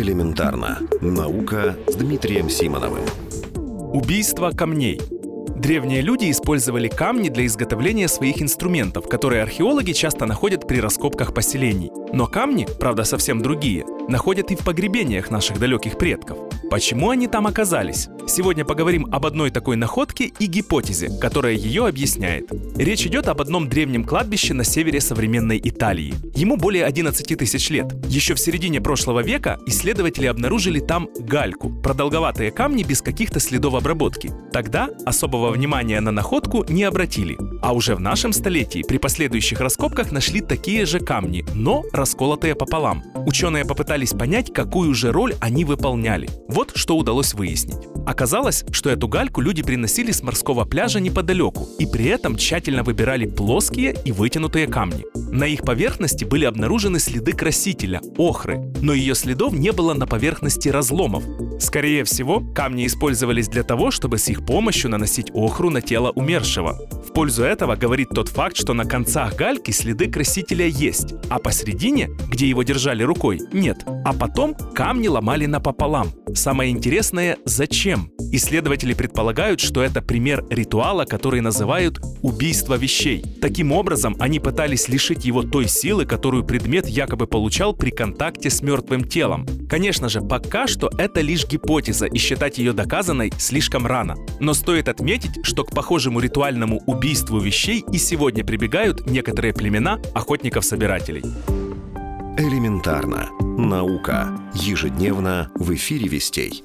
Элементарно. Наука с Дмитрием Симоновым. Убийство камней. Древние люди использовали камни для изготовления своих инструментов, которые археологи часто находят при раскопках поселений. Но камни, правда совсем другие, находят и в погребениях наших далеких предков. Почему они там оказались? Сегодня поговорим об одной такой находке и гипотезе, которая ее объясняет. Речь идет об одном древнем кладбище на севере современной Италии. Ему более 11 тысяч лет. Еще в середине прошлого века исследователи обнаружили там гальку, продолговатые камни без каких-то следов обработки. Тогда особого внимания на находку не обратили. А уже в нашем столетии при последующих раскопках нашли такие же камни, но расколотые пополам. Ученые попытались понять, какую же роль они выполняли. Вот что удалось выяснить. Оказалось, что эту гальку люди приносили с морского пляжа неподалеку и при этом тщательно выбирали плоские и вытянутые камни. На их поверхности были обнаружены следы красителя – охры, но ее следов не было на поверхности разломов. Скорее всего, камни использовались для того, чтобы с их помощью наносить охру на тело умершего. Пользу этого говорит тот факт, что на концах гальки следы красителя есть, а посередине, где его держали рукой, нет. А потом камни ломали напополам. Самое интересное – зачем? Исследователи предполагают, что это пример ритуала, который называют «убийство вещей». Таким образом, они пытались лишить его той силы, которую предмет якобы получал при контакте с мертвым телом. Конечно же, пока что это лишь гипотеза, и считать ее доказанной слишком рано. Но стоит отметить, что к похожему ритуальному убийству вещей и сегодня прибегают некоторые племена охотников-собирателей. Элементарно. Наука. Ежедневно в эфире Вестей.